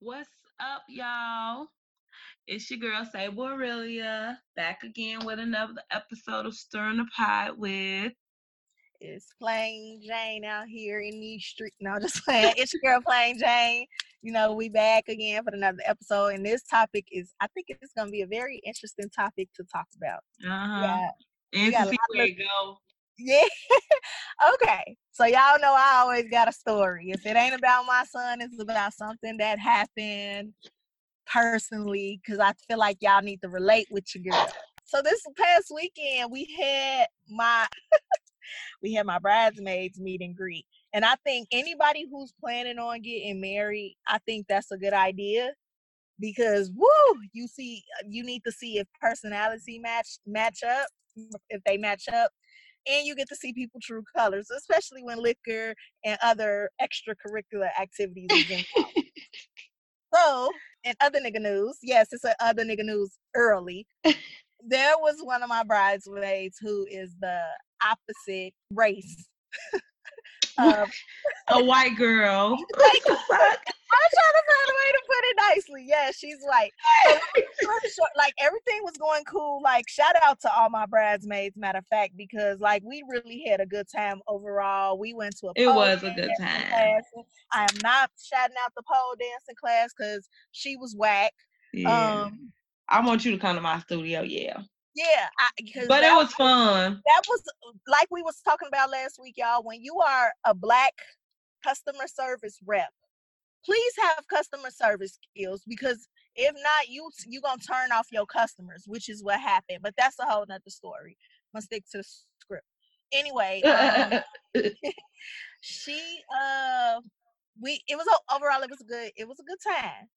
What's up, y'all? It's your girl Sable Aurelia back again with another episode of Stirring the Pot with. It's plain Jane out here in these streets. No, just playing. It's your girl, plain Jane. You know, we back again for another episode, and this topic is, I think it's going to be a very interesting topic to talk about. Uh huh. Yeah, And see where it go. Yeah. okay, so y'all know I always got a story. If it ain't about my son, it's about something that happened personally, because I feel like y'all need to relate with your girl. So this past weekend, we had my we had my bridesmaids meet and greet. And I think anybody who's planning on getting married, I think that's a good idea because woo, you see uh, you need to see if personality match match up, if they match up. And you get to see people true colors, especially when liquor and other extracurricular activities is involved. So, in other nigga news, yes, it's a other nigga news early. there was one of my bridesmaids who is the opposite race. of, A white girl. Like, I'm trying to find a way to put it nicely. Yeah, she's white. So, long story short, like everything was going cool. Like shout out to all my bridesmaids, matter of fact, because like we really had a good time overall. We went to a It was a good time. class. I am not shouting out the pole dancing class because she was whack. Yeah. Um, I want you to come to my studio, yeah. Yeah, I, because But it was fun. that was like we was talking about last week, y'all. When you are a black customer service rep, please have customer service skills because if not, you you gonna turn off your customers, which is what happened. But that's a whole nother story. I'm gonna stick to the script. Anyway, um, she uh we it was overall it was a good it was a good time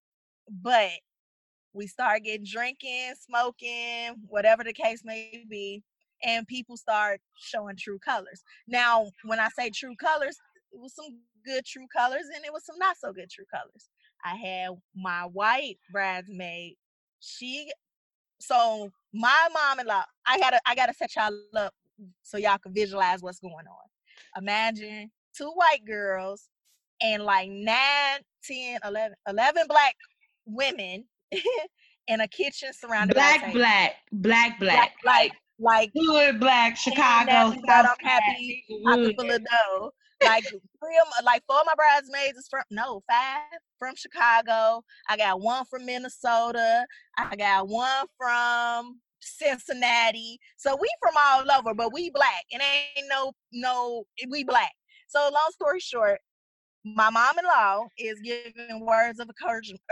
but we start getting drinking smoking whatever the case may be and people start showing true colors. Now when i say true colors it was some good true colors and it was some not so good true colors. I had my white bridesmaid. She so my mom-in-law i gotta i gotta set y'all up so y'all can visualize what's going on. Imagine two white girls and like 9 10 11 11 black women in a kitchen surrounded black, by tables. black, black, black. like like Hood black, Chicago. but I'm happy, Side, pocket Inglewood. full of dough. Like three of my, like four of my bridesmaids is from no five from Chicago. I got one from Minnesota. I got one from Cincinnati. So we from all over, but we black. It ain't no no we black. So long story short, my mom-in-law is giving words of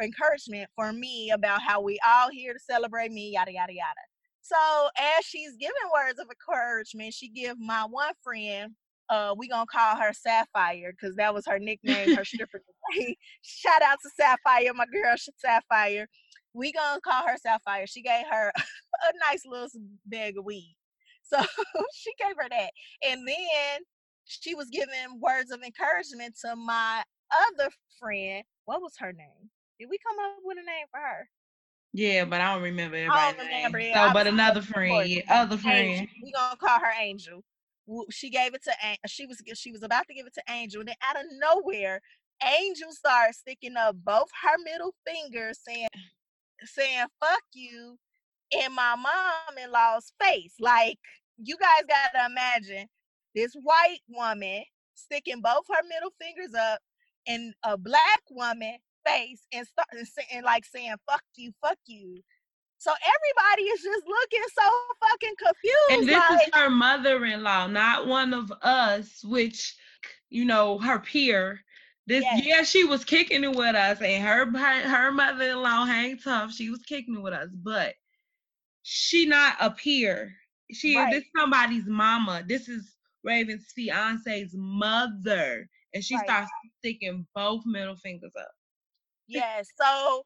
encouragement for me about how we all here to celebrate me, yada yada yada. So as she's giving words of encouragement, she give my one friend, uh, we gonna call her Sapphire because that was her nickname, her stripper name. Shout out to Sapphire, my girl Sapphire. We gonna call her Sapphire. She gave her a nice little bag of weed. So she gave her that. And then she was giving words of encouragement to my other friend. What was her name? Did we come up with a name for her? Yeah, but I don't remember I don't remember name. So, but another friend, yeah, other Angel. friend. We gonna call her Angel. She gave it to she was she was about to give it to Angel, and then out of nowhere, Angel started sticking up both her middle fingers, saying saying "fuck you" in my mom-in-law's face. Like you guys gotta imagine this white woman sticking both her middle fingers up in a black woman face and start and, and like saying "fuck you, fuck you." So everybody is just looking so fucking confused. And this like, is her mother-in-law, not one of us, which you know, her peer. This Yes. yeah, she was kicking it with us, and her her, her mother-in-law hang tough. She was kicking it with us, but she not a peer. She Right. this somebody's mama. This is Raven's fiance's mother, and she Right. starts sticking both middle fingers up. Yes. So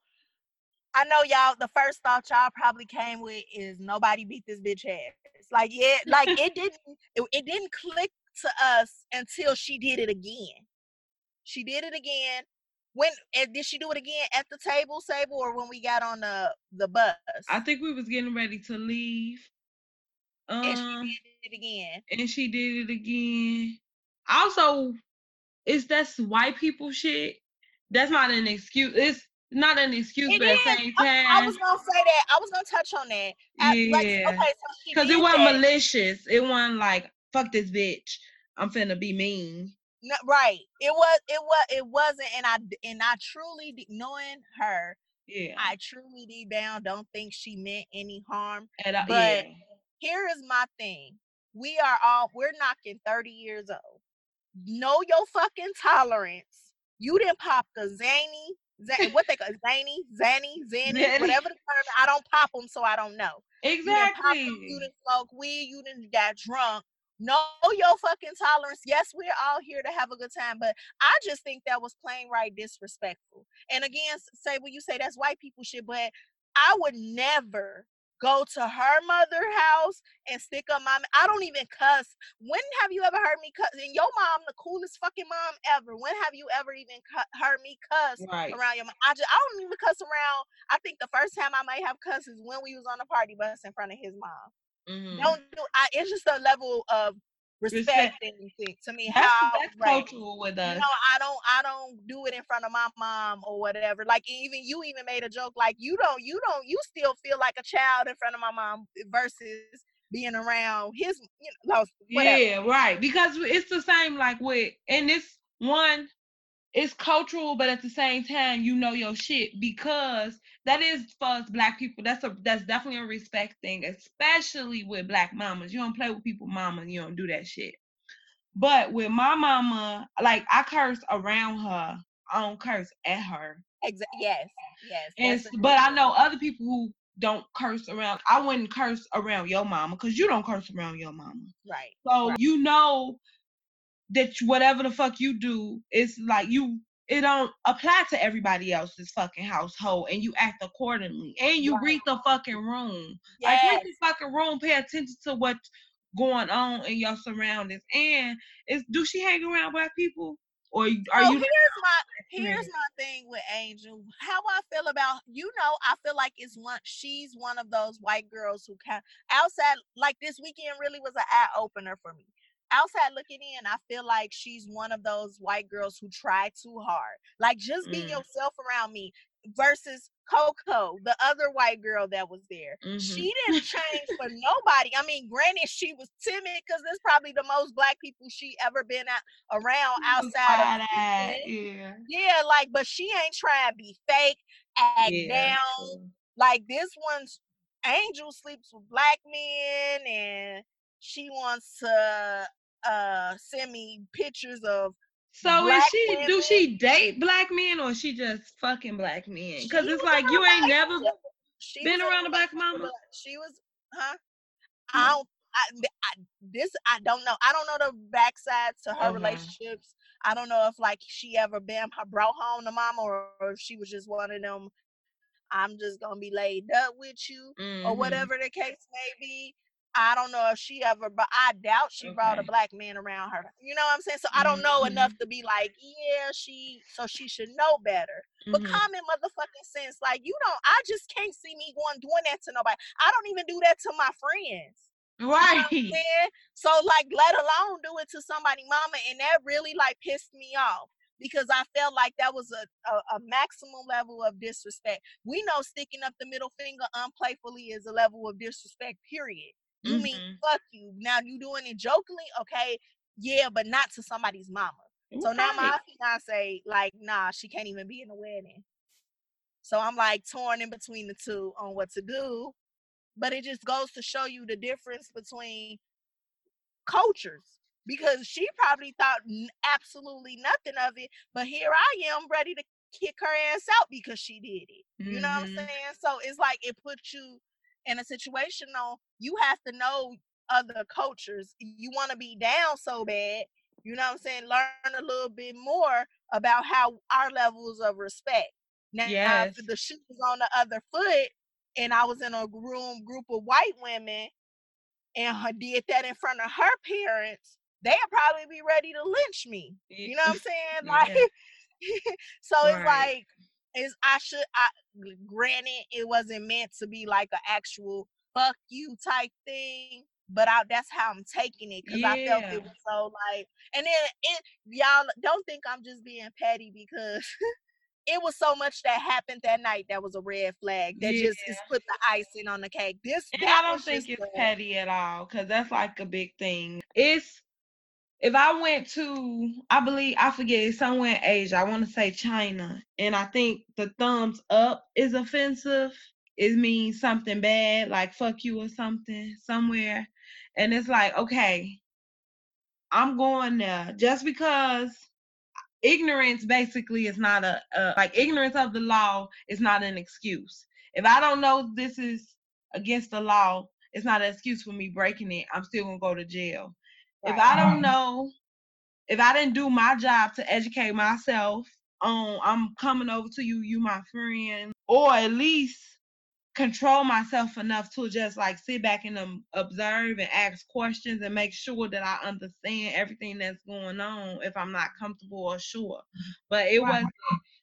I know y'all. The first thought y'all probably came with is nobody beat this bitch ass. Like yeah, like it didn't. It, it didn't click to us until she did it again. She did it again. When and did she do it again at the table, Sable, or when we got on the the bus? I think we was getting ready to leave. And Um, she did it again. and she did it again. Also, it's that's white people shit. That's not an excuse. It's not an excuse, It but at the same I, I was gonna say that. I was gonna touch on that. At- like, yeah, okay, so because it wasn't that. malicious. It wasn't like fuck this bitch. I'm finna be mean. No, right. It was. It was. It wasn't. And I and I truly knowing her, Yeah, I truly deep down don't think she meant any harm. At all- but- yeah, Here is my thing. We are all. We're knocking thirty years old. Know your fucking tolerance. You didn't pop the zany. za- What they call zany, zany, zany, Zany. whatever the term. I don't pop them, so I don't know. You didn't exactly. You didn't smoke weed. You didn't got drunk. Know your fucking tolerance. Yes, we're all here to have a good time, but I just think that was plain right disrespectful. And again, say when you say that's white people shit, but I would never go to her mother house and stick up my. I don't even cuss. When have you ever heard me cuss? And your mom, the coolest fucking mom ever. When have you ever even cu- heard me cuss Right. around your mom? I just I don't even cuss around. I think the first time I might have cussed is when we was on the party bus in front of his mom Mhm. don't do I it's just a level of respect Respect. thing to- me That's, how that's right. cultural with you us. know i don't i don't do it in front of my mom or whatever like even you even made a joke like you don't you don't you still feel like a child in front of my mom versus being around his you know whatever. Yeah, right. Because it's the same like with and it's one, it's cultural, but at the same time, you know your shit because that is for us black people. That's a that's definitely a respect thing, especially with black mamas. You don't play with people mama, you don't do that shit. But with my mama, like I curse around her, I don't curse at her. Exactly. yes yes And that's s- a but I know other people who don't curse around. I wouldn't curse around your mama because you don't curse around your mama. right So you know that whatever the fuck you do, it's like you it don't apply to everybody else's fucking household and you act accordingly. And you Right. read the fucking room. yes. Like read the fucking room, pay attention to what's going on in your surroundings. And is do she hang around black people? Or are so you here's my here's my thing with Angel. How I feel about you know, I feel like it's one she's one of those white girls who can outside like this weekend really was an eye opener for me. Outside looking in, I feel like she's one of those white girls who try too hard. Like just be Mm. yourself around me versus Coco, the other white girl that was there. Mhm. She didn't change for nobody. I mean, granted, she was timid because there's probably the most black people she ever been at, around outside of yeah. yeah, like, but she ain't trying to be fake, act Yeah, down. Like this one's Angel sleeps with black men, and she wants to uh send me pictures of. So is black she do she date black men or she just fucking black men? Because it's like you ain't never She been around a black with mama? She was, huh? I don't. I, I this I don't know. I don't know the backside to her Okay. relationships. I don't know if like she ever been brought home to mama or, or if she was just one of them. I'm just gonna be laid up with you or Mhm. whatever the case may be. I don't know if she ever, but I doubt she brought a black man around her. You know what I'm saying? So I don't know Mhm. enough to be like, yeah, she. So she should know better. But Mhm. common motherfucking sense, like you don't. I just can't see me going doing that to nobody. I don't even do that to my friends. You know Right. So like, let alone do it to somebody, mama, and that really like pissed me off because I felt like that was a, a, a maximum level of disrespect. We know sticking up the middle finger unplayfully is a level of disrespect. Period. You mean Mhm. fuck you? Now you doing it jokingly, okay? Yeah, but not to somebody's mama. So now my fiance, like, nah, she can't even be in the wedding. So I'm like torn in between the two on what to do. But it just goes to show you the difference between cultures. Because she probably thought n- absolutely nothing of it, but here I am ready to kick her ass out because she did it. You know what I'm Mhm. saying? So it's like it puts you in a situation on you have to know other cultures. You want to be down so bad, you know what I'm saying? Learn a little bit more about how our levels of respect. Now, Yes. the shoe was on the other foot, and I was in a room group of white women, and her did that in front of her parents, they'd probably be ready to lynch me. You know what I'm saying? Yeah. Like, so it's like, is I should I granted it wasn't meant to be like an actual fuck you type thing, but I, that's how I'm taking it because I felt it was so like, and then it y'all don't think I'm just being petty because it was so much that happened that night that was a red flag that yeah. just is put the icing on the cake. This I don't think it's petty at all because that's like a big thing. It's if I went to, I believe I forget somewhere in Asia. I want to say China, and I think the thumbs up is offensive. It means something bad, like fuck you or something somewhere, and it's like okay, I'm going there just because ignorance basically is not a, a like ignorance of the law is not an excuse. If I don't know this is against the law, it's not an excuse for me breaking it. I'm still gonna go to jail. Right. If I don't know, if I didn't do my job to educate myself on I'm coming over to you, you my friend, or at least control myself enough to just like sit back and um, observe and ask questions and make sure that I understand everything that's going on if I'm not comfortable or sure. But it right. wasn't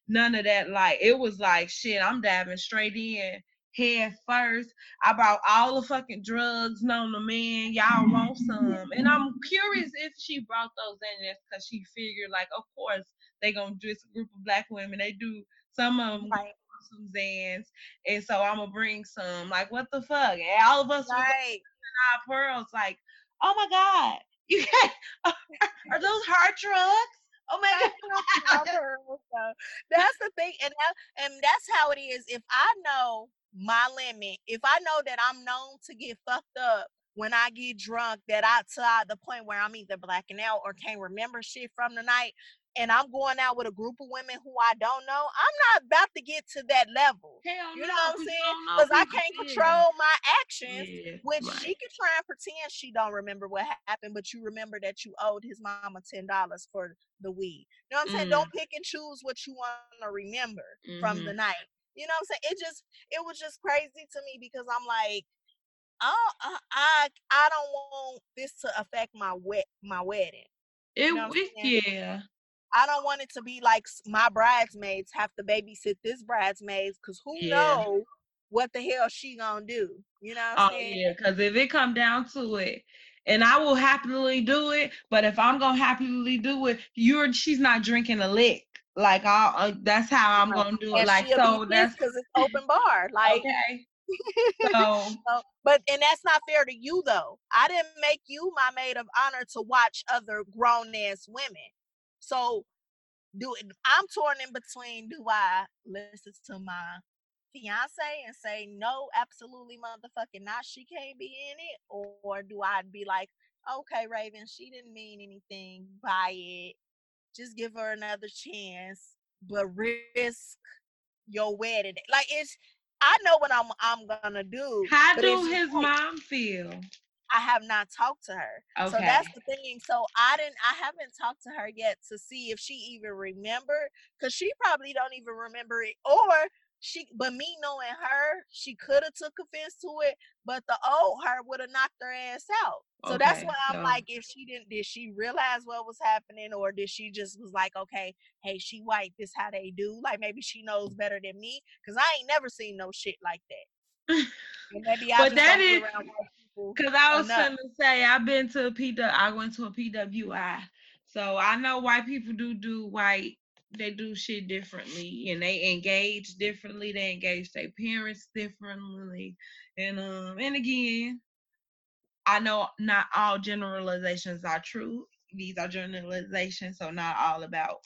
none of that. Like it was like shit. I'm diving straight in head first. I brought all the fucking drugs known to man. Y'all want some? And I'm curious if she brought those in there because she figured like, of course they gonna do a group of black women. They do some of them. Right some Zans, and so I'm gonna bring some. Like, what the fuck? And all of us right. our pearls. Like, oh my god, you can't. Are those hard drugs? Oh my god. that's the thing, and that, and that's how it is. If I know my limit, if I know that I'm known to get fucked up when I get drunk, that I to the point where I'm either blacking out or can't remember shit from the night, and I'm going out with a group of women who I don't know, I'm not about to get to that level. Hell you know what I'm saying? Because I can't control my actions. Yeah, which right. she can try and pretend she don't remember what happened, but you remember that you owed his mama ten dollars for the weed. You know what I'm saying? Don't mm. pick and choose what you want to remember mm-hmm. from the mm-hmm. night. You know what I'm saying? It just it was just crazy to me because I'm like, oh, I I don't want this to affect my wet my wedding. It you know yeah. I don't want it to be like my bridesmaids have to babysit this bridesmaids because who yeah. knows what the hell she gonna do? You know? oh saying? yeah, because if it come down to it, and I will happily do it, but if I'm gonna happily do it, you're she's not drinking a lick. Like I, uh, that's how I'm gonna do it. And like so, that's because it's open bar. Like okay. So, so, but and that's not fair to you though. I didn't make you my maid of honor to watch other grown ass women. So do I'm torn in between do I listen to my fiance and say no, absolutely motherfucking not, she can't be in it, or do I be like, okay, Raven, she didn't mean anything by it, just give her another chance, but risk your wedding. Like it's, I know what I'm I'm gonna do. How do his mom feel? I have not talked to her. Okay. So that's the thing. So I didn't I haven't talked to her yet to see if she even remembered cuz she probably don't even remember it or she but me knowing her, she could have took offense to it, but the old her would have knocked her ass out. So okay, that's why I'm so. like, if she didn't, did she realize what was happening, or did she just was like, okay, hey, she white, this how they do? Like maybe she knows better than me, cause I ain't never seen no shit like that. maybe I but that is because I was gonna say I've been to a PW, I went to a PWI, so I know white people do do white. They do shit differently, and they engage differently. They engage their parents differently, and um, and again, I know not all generalizations are true. These are generalizations, so not all about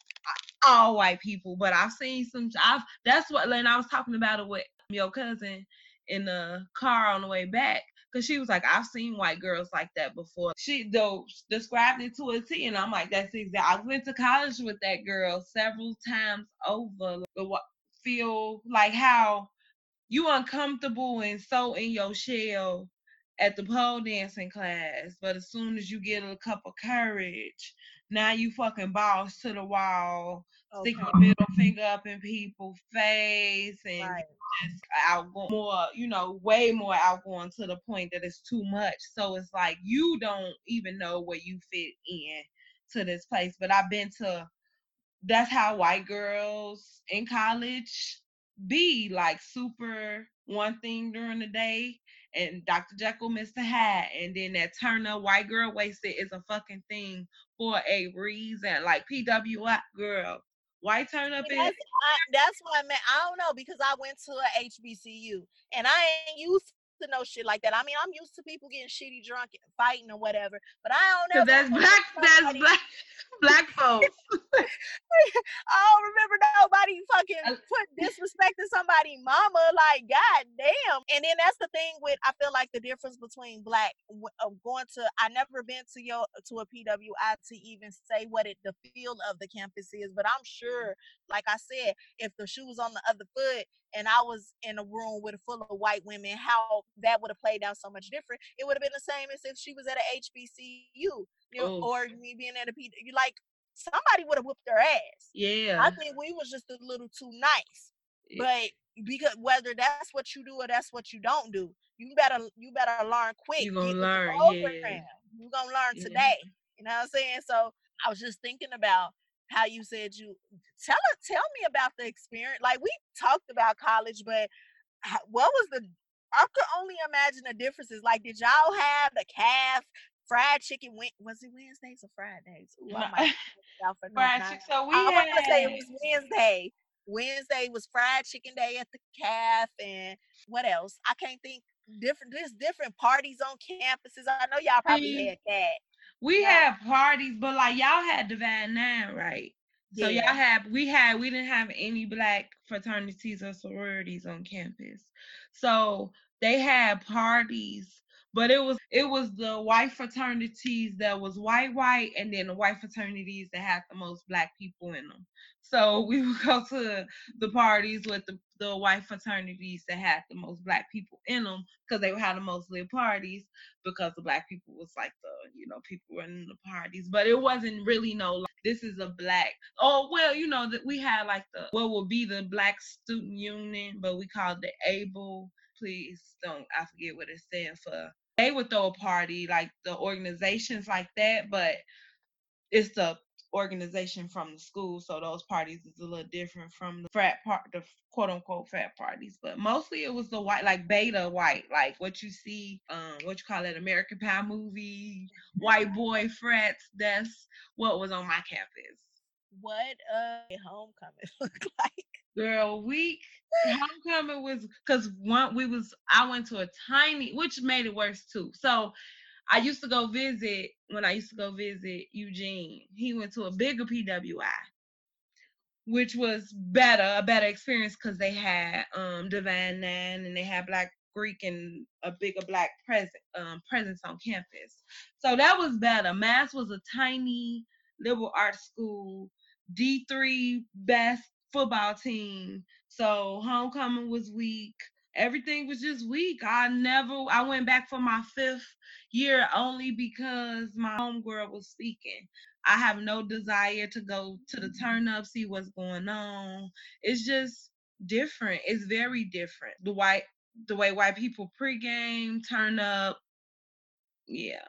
all white people. But I've seen some. I've that's what. When I was talking about it with your cousin in the car on the way back because she was like, I've seen white girls like that before. She though described it to a T, and I'm like, that's exactly. I went to college with that girl several times over. Feel like how you uncomfortable and so in your shell at the pole dancing class, but as soon as you get a cup of courage, now you fucking boss to the wall, oh, okay. stick your middle finger up in people's face and right just outgoing, more, you know, way more outgoing to the point that it's too much. So it's like you don't even know where you fit in to this place. But I've been to that's how white girls in college be like super one thing during the day and Dr. Jekyll, Mr. Hyde, and then that turn up white girl wasted is a fucking thing for a reason. Like PWI girl, white turn up See, is. I, that's what I meant. I don't know because I went to a HBCU and I ain't used to no shit like that. I mean, I'm used to people getting shitty drunk and fighting or whatever, but I don't know. that's black. That's black. Black folks. I don't remember nobody fucking put disrespect to somebody mama. Like, god damn. And then that's the thing with I feel like the difference between black of uh, going to I never been to your to a PWI to even say what it the feel of the campus is, but I'm mm-hmm. sure, like I said, if the shoe was on the other foot and I was in a room with a full of white women, how that would have played out so much different. It would have been the same as if she was at a HBCU, you know, Oof. or me being at a P. Like somebody would have whooped their ass. Yeah. I think we was just a little too nice. Yeah. But because whether that's what you do or that's what you don't do, you better you better learn quick. You gonna get with the learn, yeah. program. You gonna learn Yeah. today. You know what I'm saying? So I was just thinking about how you said you tell us tell me about the experience. Like we talked about college, but what was the I could only imagine the differences. Like, did y'all have the calf fried chicken? Was it Wednesdays or Fridays? Ooh, I No, might be out for no- fried chicken. So we I want to say it was Wednesday. Wednesday was fried chicken day at the calf, and what else? I can't think. Different. There's different parties on campuses. I know y'all probably had that. We Yeah. had parties, but like y'all had Divine Nine, right? So y'all Yeah. had we had we didn't have any black fraternities or sororities on campus. So they had parties, but it was it was the white fraternities that was white white and then the white fraternities that had the most black people in them. So we would go to the parties with the, the white fraternities that had the most black people in them because they had the most lit parties because the black people was like the you know people running the parties. But it wasn't really no like, this is a black oh well you know that we had like the what would be the black student union but we called the able. Please don't i forget what it stand for. They would throw a party like the organizations like that but it's the organization from the school so those parties is a little different from the frat part the quote unquote frat parties but mostly it was the white like beta white like what you see um what you call it american pie movie white boy frats that's what was on my campus. What a homecoming look like? girl week homecoming was because one we was i went to a tiny which made it worse too. So i used to go visit when i used to go visit eugene he went to a bigger pwi which was better a better experience because they had um divine nine and they had black greek and a bigger black present um presence on campus. So that was better. Mass was a tiny liberal arts school d3 best football team. So homecoming was weak. Everything was just weak. I never I went back for my fifth year only because my homegirl was speaking. I have no desire to go to the turn up, see what's going on. It's just different. It's very different. The white the way white people pregame, turn up. Yeah.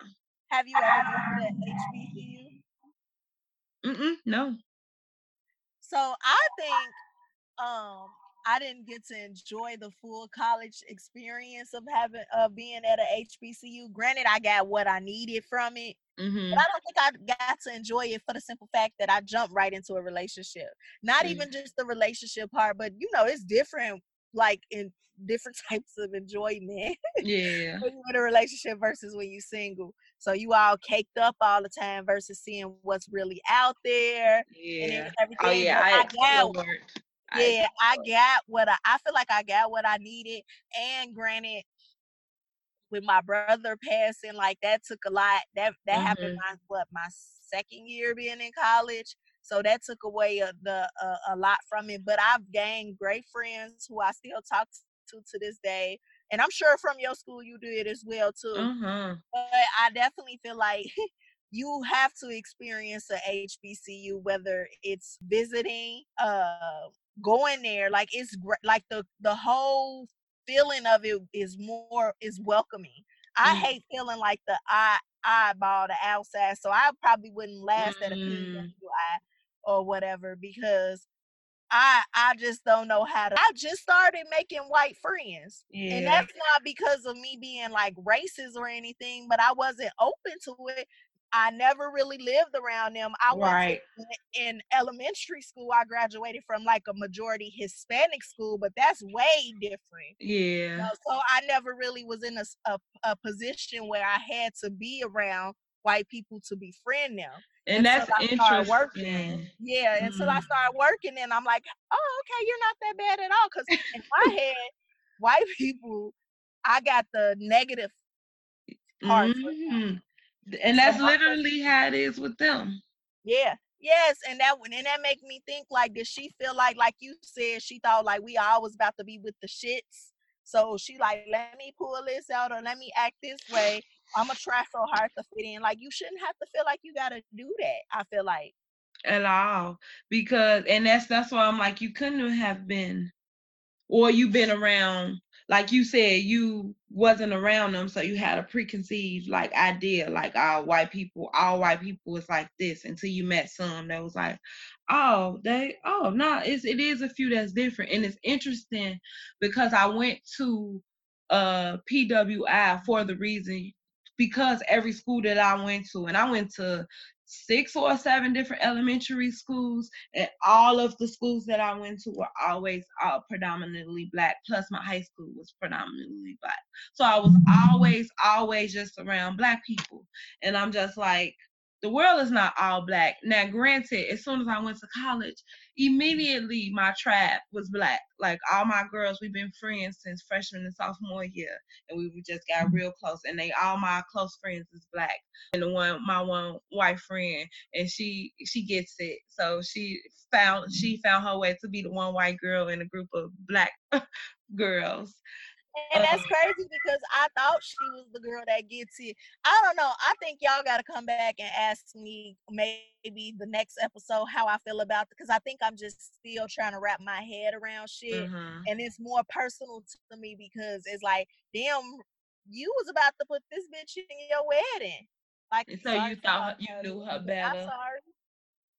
Have you ever been to HBCU? Mm-mm, no. So I think um I didn't get to enjoy the full college experience of having of being at a HBCU. Granted, I got what I needed from it, hmm but I don't think I got to enjoy it for the simple fact that I jumped right into a relationship. Not Mm. even just the relationship part, but you know, it's different like in different types of enjoyment Yeah. when you're in a relationship versus when you're single. So you all caked up all the time versus seeing what's really out there and Yeah. everything. Oh yeah, I I got explored. I yeah, I got what I, I feel like I got what I needed. And granted, with my brother passing, like that took a lot. That that happened my what my second year being in college. So that took away a, the a, a lot from it. But I've gained great friends who I still talk to to this day. And I'm sure from your school you did as well too Uh-huh. but I definitely feel like you have to experience a HBCU, whether it's visiting, uh, going there. Like it's like the the whole feeling of it is more is welcoming. I Mm. hate feeling like the eye eyeball the outside, so I probably wouldn't last at a Mm. PWI or whatever because. I I just don't know how to. I just started making white friends. And that's not because of me being like racist or anything, but I wasn't open to it. I never really lived around them. I right. went to, in elementary school. I graduated from like a majority Hispanic school, but that's way different. Yeah. You know, so I never really was in a, a, a position where I had to be around white people to befriend them. And that's interesting. Working. Yeah, mm. until I mm-hmm. started working, and I'm like, oh, okay, you're not that bad at all. Because in my head, white people, I got the negative part. Mm-hmm. And that's uh-huh. literally how it is with them. Yeah. Yes, and that and that make me think like, did she feel like, like you said, she thought like we always about to be with the shits. So she like, let me pull this out or let me act this way. I'm gonna try so hard to fit in. Like you shouldn't have to feel like you gotta do that. I feel like at all because and that's that's why I'm like you couldn't have been or you've been around like you said, you wasn't around them, so you had a preconceived like idea, like all white people, all white people was like this until you met some that was like, oh, they, oh, no, it's it is a few that's different, and it's interesting because I went to uh PWI for the reason because every school that I went to, and I went to six or seven different elementary schools, and all of the schools that I went to were always all predominantly black. Plus, my high school was predominantly black, so I was always, always just around black people, and I'm just like, the world is not all black. Now, granted, as soon as I went to college, immediately my tribe was black. Like all my girls, we've been friends since freshman and sophomore year, and we just got mm-hmm. real close. And they all my close friends is black. And the one, my one white friend, and she she gets it. So she found she found her way to be the one white girl in a group of black girls. And that's crazy because I thought she was the girl that gets it. I don't know. I think y'all got to come back and ask me maybe the next episode how I feel about it because I think I'm just still trying to wrap my head around shit. Mm-hmm. And it's more personal to me because it's like, damn, you was about to put this bitch in your wedding. Like, so you thought you knew her better. I'm sorry.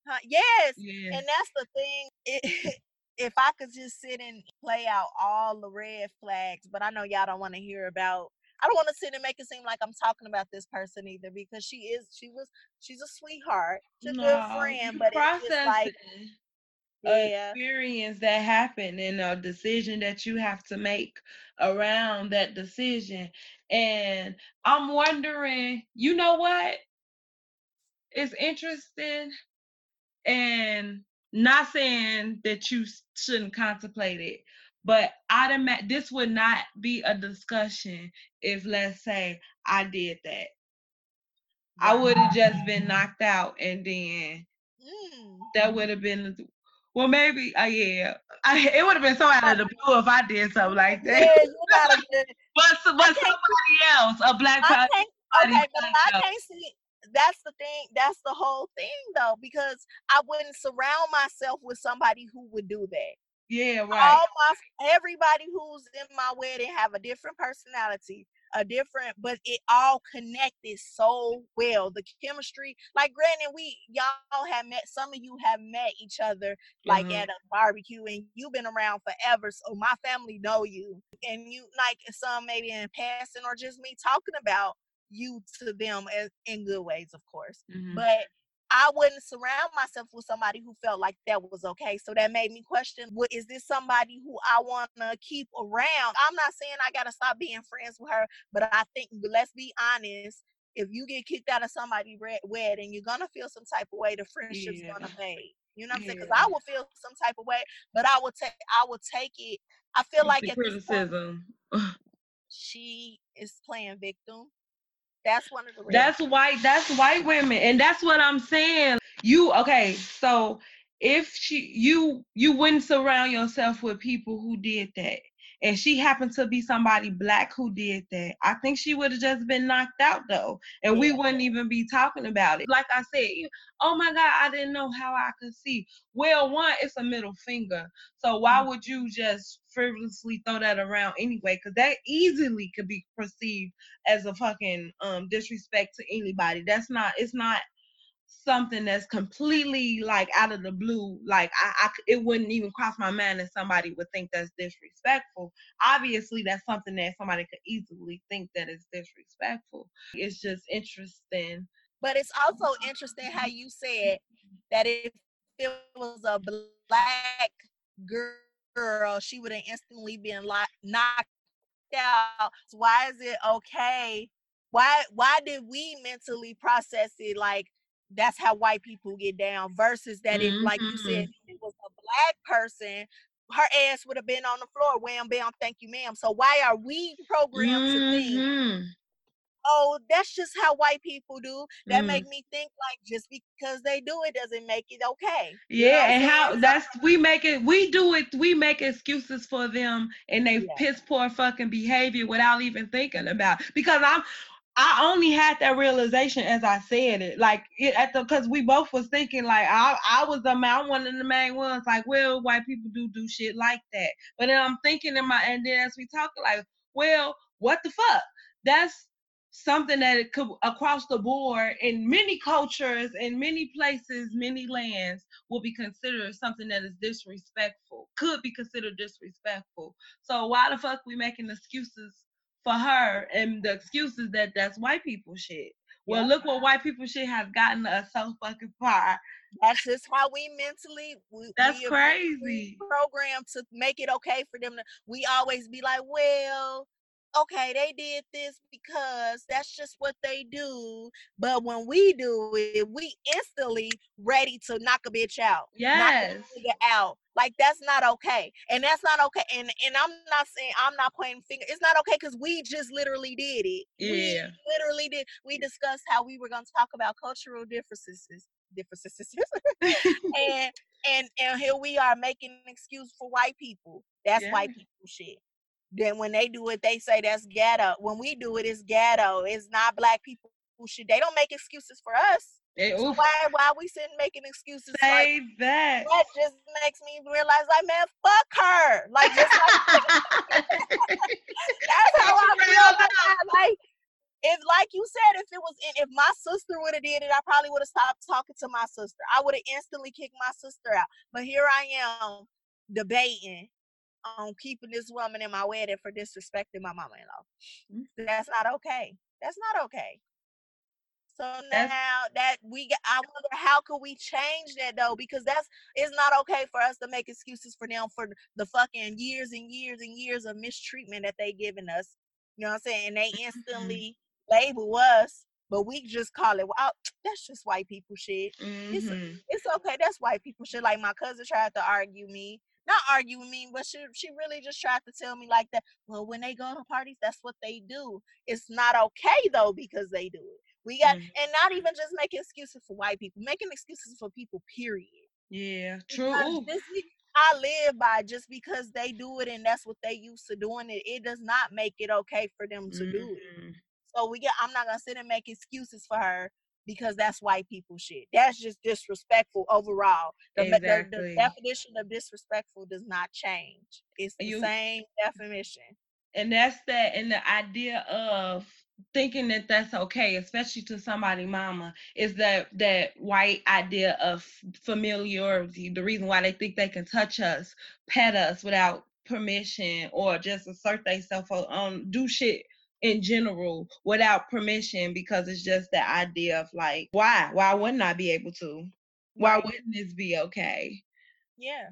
Huh? Yes. Yeah. And that's the thing. It, if I could just sit and play out all the red flags, but I know y'all don't want to hear about I don't want to sit and make it seem like I'm talking about this person either because she is she was she's a sweetheart, she's a no, good friend, but it's just like yeah. experience that happened and a decision that you have to make around that decision. And I'm wondering, you know what? It's interesting and not saying that you shouldn't contemplate it, but automatic this would not be a discussion if let's say I did that. I would have just been knocked out and then mm. that would have been well maybe uh, yeah. I, it would have been so out of the blue if I did something like that. Yeah, but but somebody else, a black person. Okay, but I can't see that's the thing that's the whole thing though because i wouldn't surround myself with somebody who would do that yeah right all my everybody who's in my wedding have a different personality a different but it all connected so well the chemistry like granted we y'all have met some of you have met each other like mm-hmm. at a barbecue and you've been around forever so my family know you and you like some maybe in passing or just me talking about you to them as, in good ways, of course. Mm-hmm. But I wouldn't surround myself with somebody who felt like that was okay. So that made me question, what is this somebody who I want to keep around? I'm not saying I got to stop being friends with her, but I think let's be honest, if you get kicked out of somebody's wedding, you're going to feel some type of way the friendship's yeah. going to fade. You know what I'm saying? Because I will feel some type of way, but I will take I will take it. I feel like at criticism. Point, she is playing victim that's one of the. That's white. That's white women, and that's what I'm saying. You okay? So if she, you, you wouldn't surround yourself with people who did that, and she happened to be somebody black who did that, I think she would have just been knocked out though, and yeah. we wouldn't even be talking about it. Like I said, oh my God, I didn't know how I could see. Well, one, it's a middle finger, so why mm-hmm. would you just frivolously throw that around anyway? Because that easily could be perceived as a fucking um disrespect to anybody. That's not. It's not something that's completely like out of the blue like I, I it wouldn't even cross my mind that somebody would think that's disrespectful obviously that's something that somebody could easily think that is disrespectful it's just interesting But it's also interesting how you said that if it was a black girl, she would have instantly been like knocked out. Why is it okay? Why why did we mentally process it like that's how white people get down versus that mm-hmm. if like you said mm-hmm. it was a black person her ass would have been on the floor wham bam thank you ma'am so why are we programmed mm-hmm. to think mm-hmm oh, that's just how white people do. That mm. make me think like just because they do it doesn't make it okay. Yeah, you know and how that's we make it we do it, we make excuses for them and they yeah. piss poor fucking behavior without even thinking about because I'm I only had that realization as I said it, like it at the because we both was thinking like I I was the main one of the main ones like well white people do do shit like that, but then I'm thinking in my and then as we talk like well what the fuck? That's something that it could across the board in many cultures in many places many lands will be considered something that is disrespectful could be considered disrespectful. So why the fuck we making excuses for her and the excuses that that's white people shit well yeah. look what white people shit has gotten us so fucking far that's just how we mentally we, that's we crazy program to make it okay for them to we always be like well okay, they did this because that's just what they do. But when we do it, we instantly ready to knock a bitch out. Yes. Knock out. Like that's not okay. And that's not okay. And and I'm not saying I'm not pointing finger. It's not okay because we just literally did it. Yeah. We literally did. We discussed how we were gonna talk about cultural differences. Differences. and and and here we are making an excuse for white people. That's yeah. white people shit. Then when they do it, they say that's ghetto. When we do it, it's ghetto. It's not black people who should. They don't make excuses for us. Hey, so why why are we sitting making excuses? Say like, that. That just makes me realize, like, man, fuck her. Like, just like that's how I feel. Like, like, if, like you said, if it was, in, if my sister would have did it, I probably would have stopped talking to my sister. I would have instantly kicked my sister out. But here I am debating on keeping this woman in my wedding for disrespecting my mama-in-law. Mm. That's not okay. That's not okay. So now that we get, I wonder how could we change that though? Because that's it's not okay for us to make excuses for them for the fucking years and years and years of mistreatment that they given us. You know what I'm saying? And they mm-hmm. instantly label us, but we just call it. Well, that's just white people shit. Mm-hmm. It's it's okay. That's white people shit. Like my cousin tried to argue me not argue with me, but she she really just tried to tell me like that. Well, when they go to parties, that's what they do. It's not okay though because they do it. We got mm-hmm. and not even just making excuses for white people, making excuses for people. Period. Yeah, true. This, I live by just because they do it and that's what they used to doing it. It does not make it okay for them to mm-hmm. do it. Mm-hmm. So we get. I'm not gonna sit and make excuses for her because that's white people shit. That's just disrespectful overall. The, exactly. the, the definition of disrespectful does not change. It's the you, same definition. And that's that, and the idea of thinking that that's okay, especially to somebody mama, is that that white idea of familiarity. The reason why they think they can touch us, pet us without permission, or just assert themselves on um, do shit in general without permission because it's just the idea of like why? Why wouldn't i be able to? Why wouldn't this be okay? Yeah.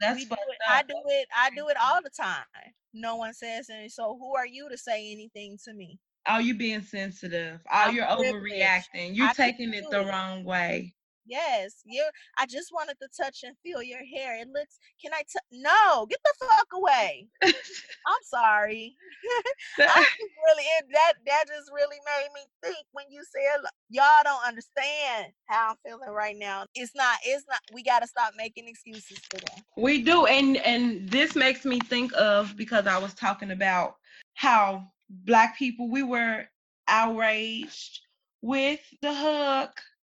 That's do i do it i do it mm-hmm. all the time. No one says anything so who are you to say anything to me are you being sensitive oh, are you overreacting you're I taking it the it. wrong way Yes, you. I just wanted to touch and feel your hair. It looks. Can I? T- no, get the fuck away. I'm sorry. I really it, that that just really made me think when you said y'all don't understand how I'm feeling right now. It's not. It's not. We got to stop making excuses for them. We do, and and this makes me think of because I was talking about how black people we were outraged with the hook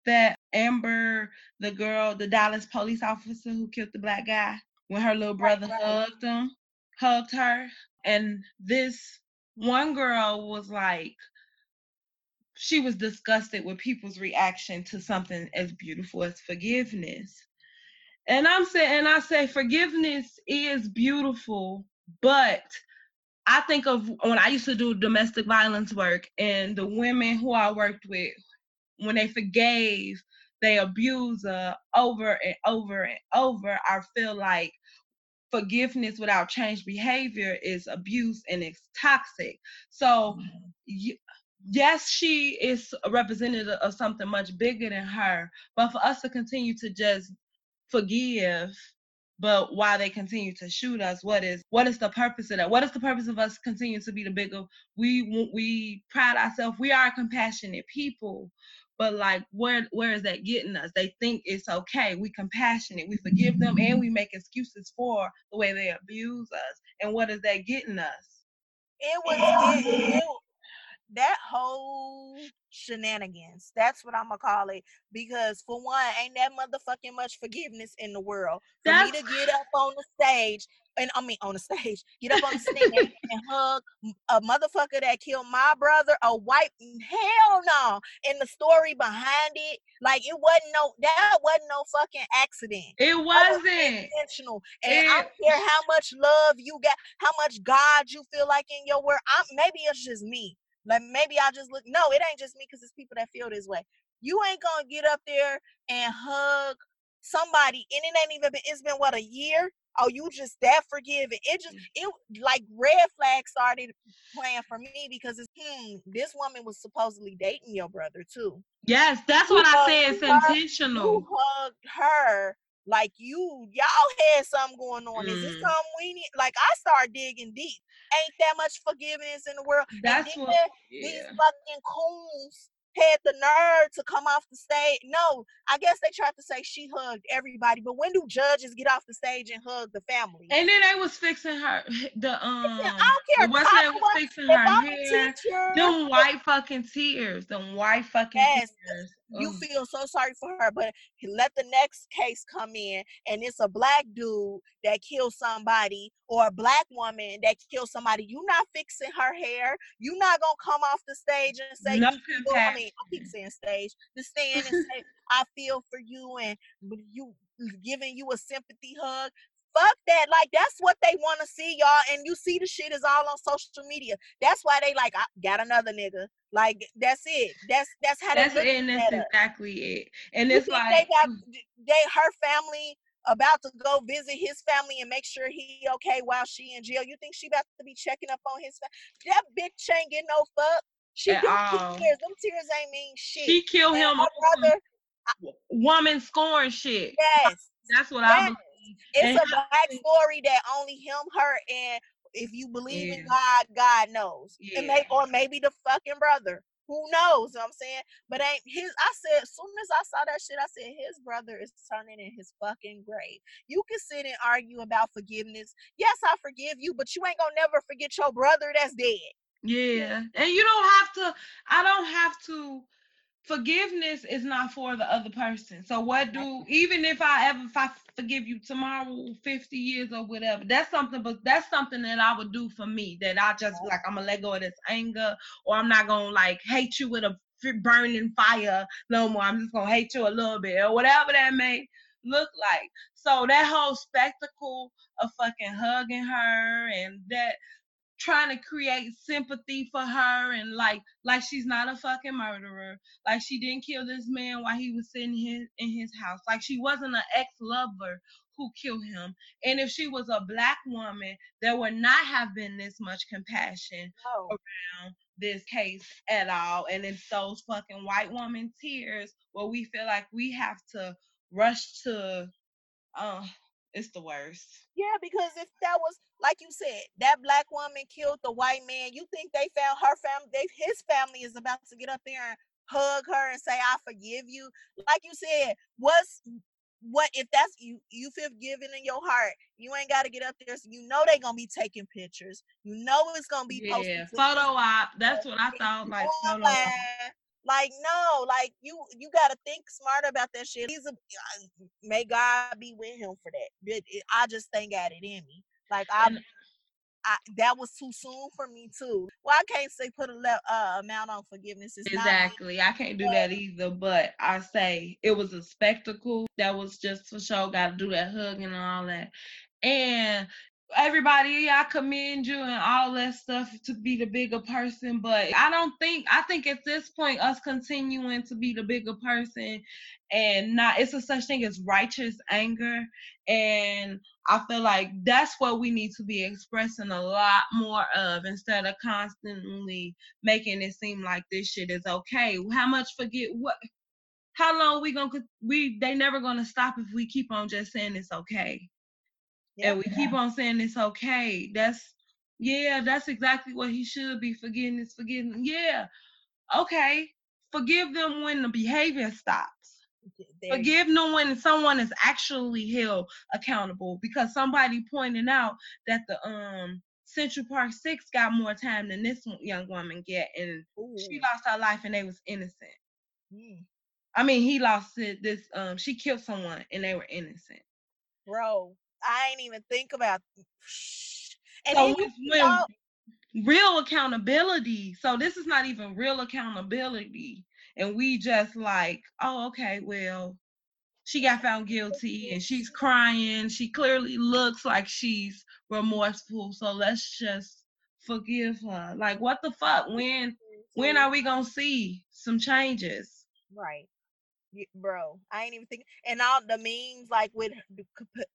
that Amber, the girl, the Dallas police officer who killed the black guy, when her little brother right, right. hugged him, hugged her, and this one girl was like, she was disgusted with people's reaction to something as beautiful as forgiveness. And I'm saying, and I say forgiveness is beautiful, but I think of when I used to do domestic violence work and the women who I worked with when they forgave they abuser over and over and over, I feel like forgiveness without change behavior is abuse and it's toxic. So, mm-hmm. yes, she is a representative of something much bigger than her, but for us to continue to just forgive but why they continue to shoot us what is what is the purpose of that? What is the purpose of us continuing to be the bigger we we pride ourselves we are compassionate people but like where where is that getting us? They think it's okay we compassionate we forgive them and we make excuses for the way they abuse us and what is that getting us? It was it, it, that whole shenanigans. That's what I'm gonna call it. Because for one, ain't that motherfucking much forgiveness in the world. For That's... me to get up on the stage and I mean on the stage, get up on the stage and hug a motherfucker that killed my brother, a white mm, hell no. And the story behind it, like it wasn't no that wasn't no fucking accident. It wasn't was intentional. And it... I don't care how much love you got, how much God you feel like in your world. I'm maybe it's just me. Like maybe I just look. No, it ain't just me because it's people that feel this way. You ain't gonna get up there and hug somebody, and it ain't even been. It's been what a year. Oh, you just that forgiving. It just mm. it like red flag started playing for me because it's hmm, this woman was supposedly dating your brother too. Yes, that's what I say. It's intentional. You hugged her like you y'all had something going on. Mm. Is this something we need? Like I start digging deep. Ain't that much forgiveness in the world? That's what yeah. these fucking coons had the nerve to come off the stage. No, I guess they tried to say she hugged everybody, but when do judges get off the stage and hug the family? And then they was fixing her the um I don't care. What's that was fixing her hair. Them white fucking tears. Them white fucking yes, tears. You mm. feel so sorry for her, but let the next case come in and it's a black dude that killed somebody or a black woman that killed somebody. You not fixing her hair. You not gonna come off the stage and say, no you I mean, I keep saying stage, to stand and say, I feel for you and you giving you a sympathy hug fuck that. Like that's what they want to see, y'all. And you see the shit is all on social media. That's why they like, I got another nigga. Like that's it. That's that's how that's it. And that's exactly it. And it's like they got mm. they her family about to go visit his family and make sure he okay while she in jail. You think she about to be checking up on his family? That bitch ain't getting no fuck. She At tears. Them tears ain't mean shit. She killed and him. brother. Woman scorn shit. Yes. That's what yes. I it's a black story that only him, her, and if you believe yeah. in God, God knows. Yeah. May, or maybe the fucking brother. Who knows? You know I'm saying? But ain't his I said as soon as I saw that shit, I said his brother is turning in his fucking grave. You can sit and argue about forgiveness. Yes, I forgive you, but you ain't gonna never forget your brother that's dead. Yeah. And you don't have to I don't have to forgiveness is not for the other person. So what do even if I ever if I forgive you tomorrow, 50 years or whatever, that's something but that's something that I would do for me that I just like I'm gonna let go of this anger or I'm not gonna like hate you with a burning fire no more. I'm just gonna hate you a little bit or whatever that may look like. So that whole spectacle of fucking hugging her and that trying to create sympathy for her and like like she's not a fucking murderer. Like she didn't kill this man while he was sitting his, in his house. Like she wasn't an ex-lover who killed him. And if she was a black woman there would not have been this much compassion oh. around this case at all. And it's those fucking white woman tears where we feel like we have to rush to uh it's the worst. Yeah, because if that was like you said, that black woman killed the white man, you think they found her family, they his family is about to get up there and hug her and say, I forgive you. Like you said, what's what if that's you you feel given in your heart you ain't got to get up there so you know they gonna be taking pictures you know it's gonna be yeah photo op that's what i thought like photo op. Like no, like you you got to think smart about that shit. He's a uh, may God be with him for that. But it, I just ain't got it in me. Like I'm, I that was too soon for me too. Well, I can't say put a le- uh, amount on forgiveness. It's exactly, I can't do that either. But I say it was a spectacle that was just for show. Got to do that hugging and all that. And everybody i commend you and all that stuff to be the bigger person but i don't think i think at this point us continuing to be the bigger person and not it's a such thing as righteous anger. And i feel like that's what we need to be expressing a lot more of instead of constantly making it seem like this shit is okay. How much forget what how long we gonna we they never gonna stop if we keep on just saying it's okay yeah. and we keep on saying it's okay. That's yeah, that's exactly what he should be. Forgetting is forgetting. Yeah. Okay. Forgive them when the behavior stops. There Forgive them when someone is actually held accountable because somebody pointed out that the um Central Park Six got more time than this young woman get, and Ooh. she lost her life and they was innocent. Mm. I mean, he lost it. This um, she killed someone and they were innocent. Bro, I ain't even think about. And so when real accountability. So this is not even real accountability, and we just like, oh, okay, well, she got found guilty and she's crying. She clearly looks like she's remorseful. So let's just forgive her. Like, what the fuck? When when are we gonna see some changes? Right bro i ain't even think and all the memes like with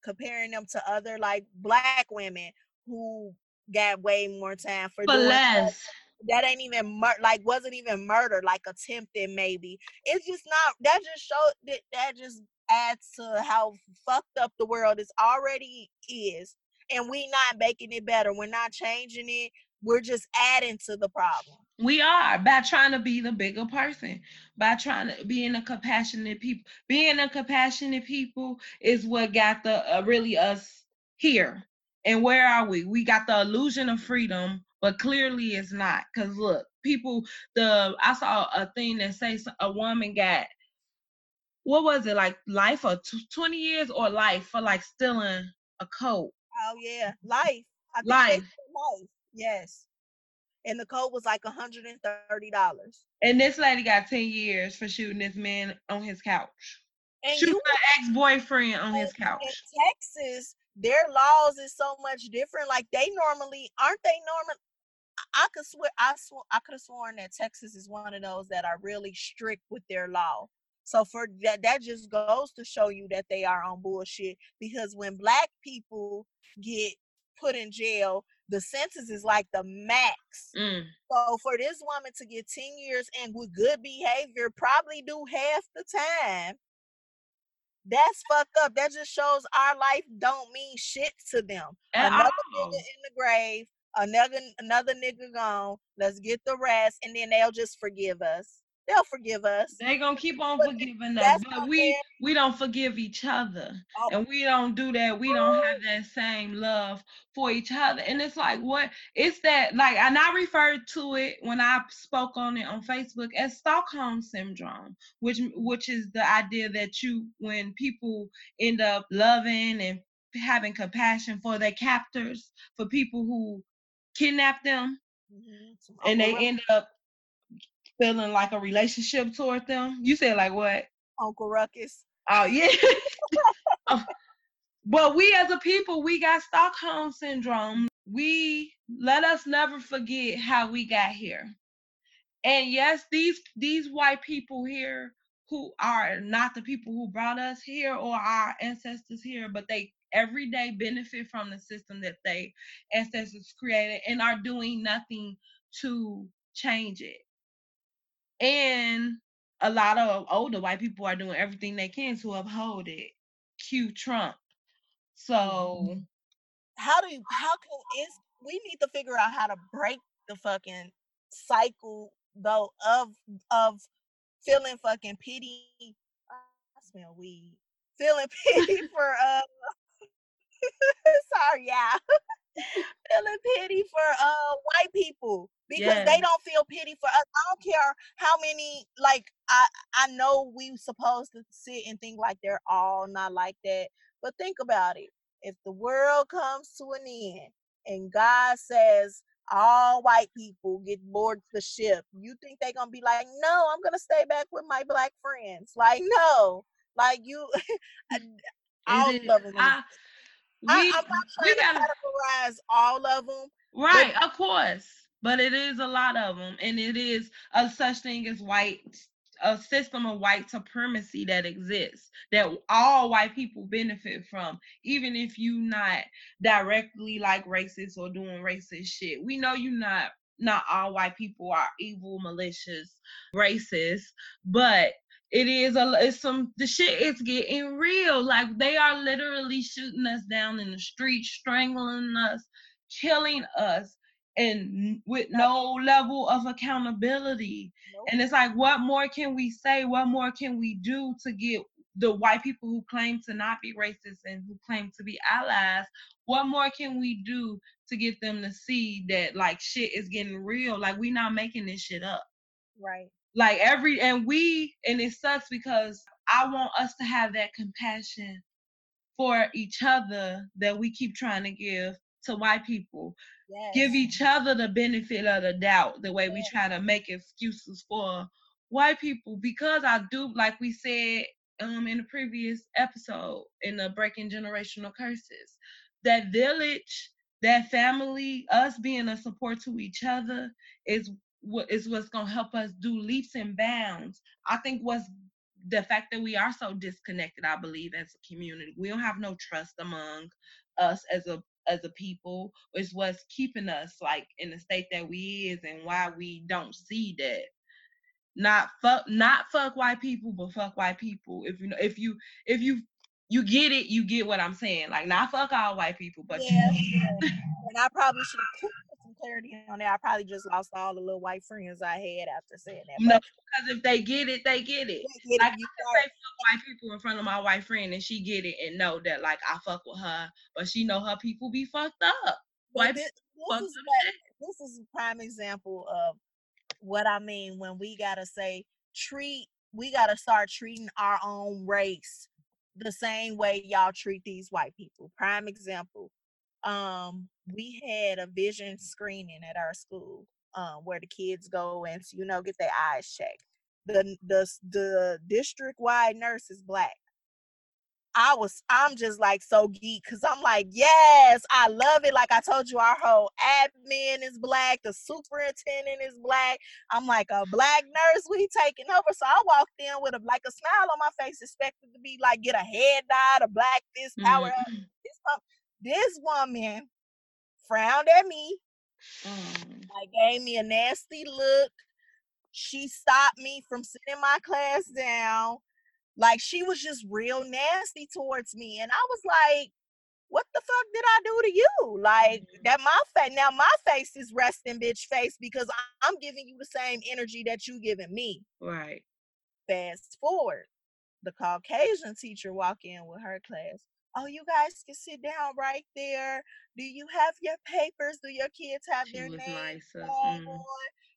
comparing them to other like black women who got way more time for, for less that, that ain't even mur- like wasn't even murder like attempted maybe. It's just not that just showed that that just adds to how fucked up the world is already is and we not making it better we're not changing it we're just adding to the problem we are by trying to be the bigger person, by trying to being a compassionate people. Being a compassionate people is what got the uh, really us here. And where are we? We got the illusion of freedom, but clearly it's not. Cause look, people. The I saw a thing that says a woman got what was it like life or t- 20 years or life for like stealing a coat. Oh yeah, life. life. Life. Yes and the code was like $130. And this lady got 10 years for shooting this man on his couch. And shooting an ex-boyfriend on his couch. In Texas, their laws is so much different. Like they normally aren't they normal? I could swear I swear I could have sworn that Texas is one of those that are really strict with their law. So for that that just goes to show you that they are on bullshit because when black people get put in jail, the sentence is like the max. Mm. So for this woman to get 10 years and with good behavior, probably do half the time. That's fucked up. That just shows our life don't mean shit to them. At another all. nigga in the grave, another another nigga gone. Let's get the rest, and then they'll just forgive us they'll forgive us. They're gonna keep on forgiving us, but we we don't forgive each other, oh. and we don't do that. We don't have that same love for each other, and it's like what it's that like, and I referred to it when I spoke on it on Facebook as Stockholm syndrome, which which is the idea that you when people end up loving and having compassion for their captors, for people who kidnap them. Mm-hmm. And they end up feeling like a relationship toward them. You said like what? Uncle Ruckus. Oh yeah. Um, but we as a people, we got Stockholm syndrome. We let us never forget how we got here. And yes, these these white people here who are not the people who brought us here or our ancestors here, but they every day benefit from the system that they ancestors created and are doing nothing to change it. And a lot of older white people are doing everything they can to uphold it. Cue Trump. So mm-hmm. how do you how can is we need to figure out how to break the fucking cycle though of of feeling fucking pity. I smell weed. Feeling pity for uh sorry, yeah. Feeling pity for uh white people because yes. they don't feel pity for us. I don't care how many like I I know we supposed to sit and think like they're all not like that, but think about it. If the world comes to an end and God says all white people get board the ship, you think they're gonna be like, no, I'm gonna stay back with my black friends? Like, no, like you. I, don't I, we, I, am not trying we to gotta, categorize all of them. right, of course. But it is a lot of them, and it is a such thing as white a system of white supremacy that exists that all white people benefit from even if you not directly like racist or doing racist shit we know you're not not all white people are evil malicious racist but it is a it's some the shit is getting real like they are literally shooting us down in the street strangling us killing us and with no level of accountability. Nope. And it's like, what more can we say? What more can we do to get the white people who claim to not be racist and who claim to be allies? What more can we do to get them to see that like shit is getting real? Like we're not making this shit up. Right. Like every and we and it sucks because I want us to have that compassion for each other that we keep trying to give to white people yes. give each other the benefit of the doubt the way yes. we try to make excuses for white people because I do like we said um in the previous episode in the breaking generational curses that village that family us being a support to each other is is what's going to help us do leaps and bounds. I think what's the fact that we are so disconnected i believe as a community we don't have no trust among us as a as a people is what's keeping us like in the state that we is and why we don't see that. Not fuck not fuck white people but fuck white people. If you know if you if you you get it you get what i'm saying. Like not fuck all white people but yeah, yeah. and i probably should have clarity on that. I probably just lost all the little white friends I had after saying that. No, because if they get it, they get it. They get like, it. I say white people in front of my white friend and she get it and know that like I fuck with her, but she know her people be fucked up. White this, this, is like, this is a prime example of what I mean when we gotta say treat. We gotta start treating our own race the same way y'all treat these white people. Prime example um, we had a vision screening at our school um, where the kids go and you know get their eyes checked. The the the district wide nurse is black. I was I'm just like so geek because I'm like, yes, I love it. Like I told you, our whole admin is black, the superintendent is black. I'm like a black nurse, we taking over. So I walked in with a like a smile on my face, expected to be like get a head nod, a black this power mm-hmm. this pump. This woman frowned at me, mm. like gave me a nasty look. She stopped me from sitting my class down. Like she was just real nasty towards me. And I was like, what the fuck did I do to you? Like mm-hmm. that my face now my face is resting bitch face because I'm giving you the same energy that you giving me. Right. Fast forward. The Caucasian teacher walk in with her class oh, you guys can sit down right there. Do you have your papers? Do your kids have she their names mm.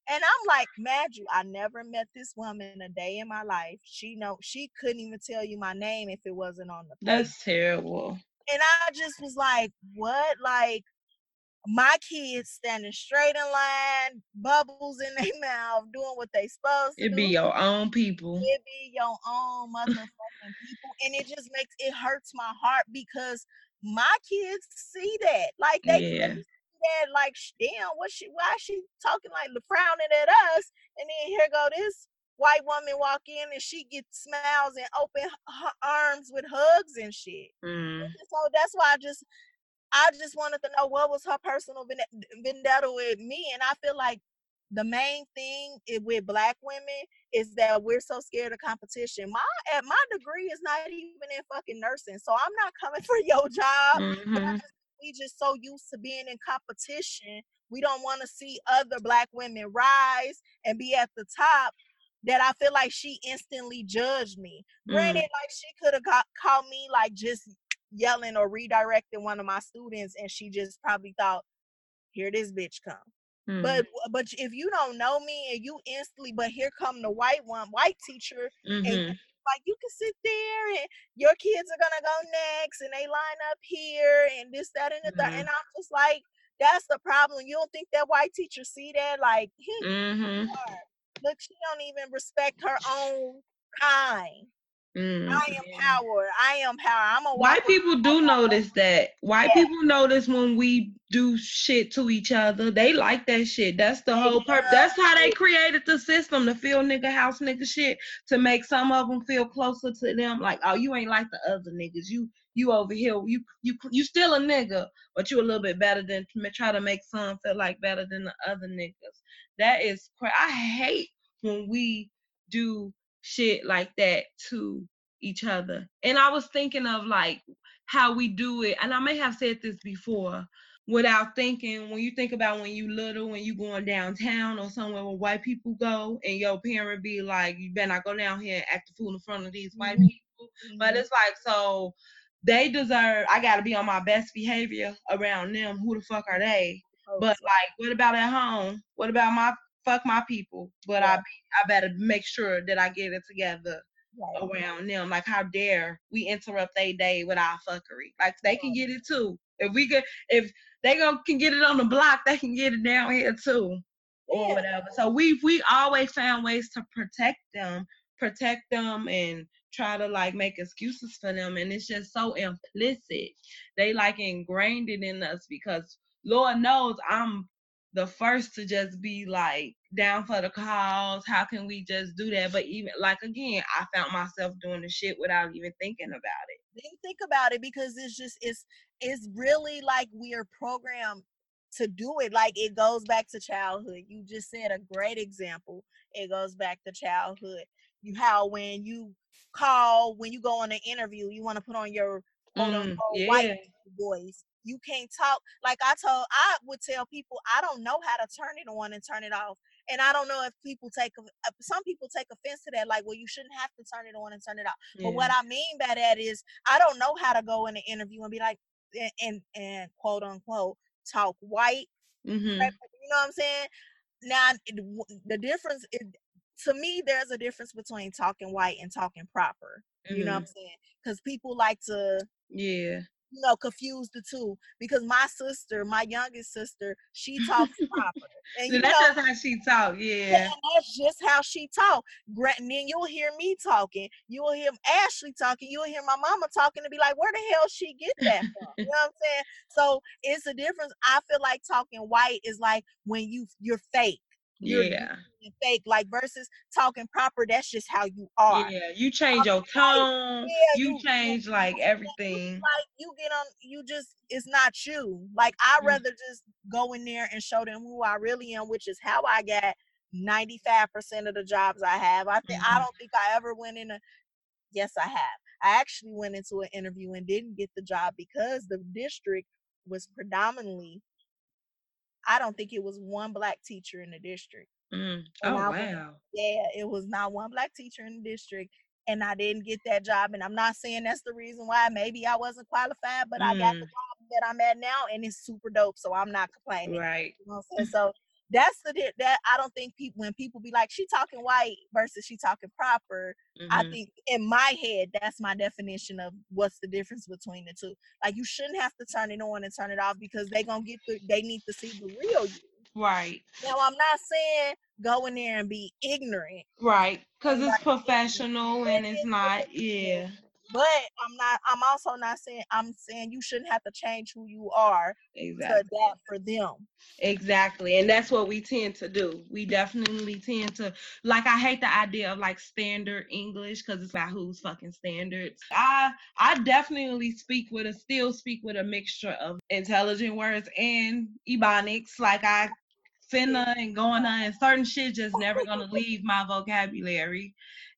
And I'm like, mad you, I never met this woman a day in my life. She know she couldn't even tell you my name if it wasn't on the paper. That's terrible. And I just was like, what? Like, my kids standing straight in line, bubbles in their mouth, doing what they supposed to it be your own people. It be your own motherfucking people. And it just makes it hurts my heart because my kids see that. Like they, yeah. that like damn, what she why she talking like frowning at us? And then here go this white woman walk in and she gets smiles and open her arms with hugs and shit. Mm. So that's why I just I just wanted to know what was her personal vendetta with me. And I feel like the main thing with black women is that we're so scared of competition. My at my degree is not even in fucking nursing, so I'm not coming for your job. Mm-hmm. we just so used to being in competition. We don't want to see other black women rise and be at the top. That I feel like she instantly judged me. Mm. Granted, like she could have got called me like just yelling or redirecting one of my students and she just probably thought here this bitch come mm. but but if you don't know me and you instantly but here come the white one white teacher mm-hmm. and like you can sit there and your kids are gonna go next and they line up here and this that and the mm-hmm. and i'm just like that's the problem you don't think that white teacher see that like hmm, mm-hmm. look she don't even respect her own kind Mm, I am yeah. power. I am power. I'm a white people do notice that. White yeah. people notice when we do shit to each other. They like that shit. That's the whole purpose. That's how they created the system to feel nigga house nigga shit to make some of them feel closer to them. Like, oh, you ain't like the other niggas. You you over here. You you you still a nigga, but you a little bit better than try to make some feel like better than the other niggas. That is crazy. I hate when we do shit like that to each other. And I was thinking of like how we do it, and I may have said this before without thinking when you think about when you little when you going downtown or somewhere where white people go and your parent be like you better not go down here and act a fool in front of these white mm-hmm. people mm-hmm. but it's like so they deserve i gotta be on my best behavior around them who the fuck are they oh, but like what about at home what about my fuck my people, but yeah. I I better make sure that I get it together right. around them. Like how dare we interrupt their day with our fuckery? Like they can get it too. If we could, if they go can get it on the block, they can get it down here too, or yeah. whatever. So we we always found ways to protect them, protect them, and try to like make excuses for them. And it's just so implicit. They like ingrained it in us because Lord knows I'm the first to just be like down for the cause. How can we just do that? But even like again, I found myself doing the shit without even thinking about it. Didn't think about it because it's just it's it's really like we are programmed to do it. Like it goes back to childhood. You just said a great example. It goes back to childhood. You how when you call when you go on an interview, you want to put on your mm, yeah. white voice you can't talk like i told i would tell people i don't know how to turn it on and turn it off and i don't know if people take uh, some people take offense to that like well you shouldn't have to turn it on and turn it off yeah. but what i mean by that is i don't know how to go in an interview and be like and and, and quote unquote talk white mm-hmm. you know what i'm saying now the difference is to me there's a difference between talking white and talking proper you mm-hmm. know what i'm mm-hmm. saying because people like to yeah you know, confuse the two because my sister, my youngest sister, she talks proper. And so that's know, just how she talk, yeah. that's just how she talk. And then you'll hear me talking. You'll hear Ashley talking. You'll hear my mama talking to be like, where the hell she get that from? you know what I'm saying? So it's a difference. I feel like talking white is like when you you're fake yeah. fake like versus talking proper that's just how you are. Yeah you change your tone yeah, you, you, change like everything. like you get on you just it's not you. Like i'd mm. rather just go in there and show them who i really am which is how i got 95% of the jobs i have. I think mm-hmm. i don't think i ever went in a yes i have. I actually went into an interview and didn't get the job because the district was predominantly I don't think it was one black teacher in the district. Mm. Oh wow! Yeah, it was not one black teacher in the district, and I didn't get that job. And I'm not saying that's the reason why. Maybe I wasn't qualified, but mm. I got the mm. job that I'm at now, and it's super dope. So I'm not complaining. Right. You know so that's the that I don't think people when people be like she talking white versus she talking proper. Mm-hmm. I think in my head that's my definition of what's the difference between the two. Like you shouldn't have to turn it on and turn it off because they gonna get the they need to see the real you. Right. Now I'm not saying go in there and be ignorant. Right. Because it's like, professional and it's not. Yeah. But I'm not. I'm also not saying. I'm saying you shouldn't have to change who you are exactly. to adapt for them. Exactly, and that's what we tend to do. We definitely tend to like. I hate the idea of like standard English because it's about who's fucking standards. I I definitely speak with a still speak with a mixture of intelligent words and ebonics. Like I finna and going on and certain shit just never gonna leave my vocabulary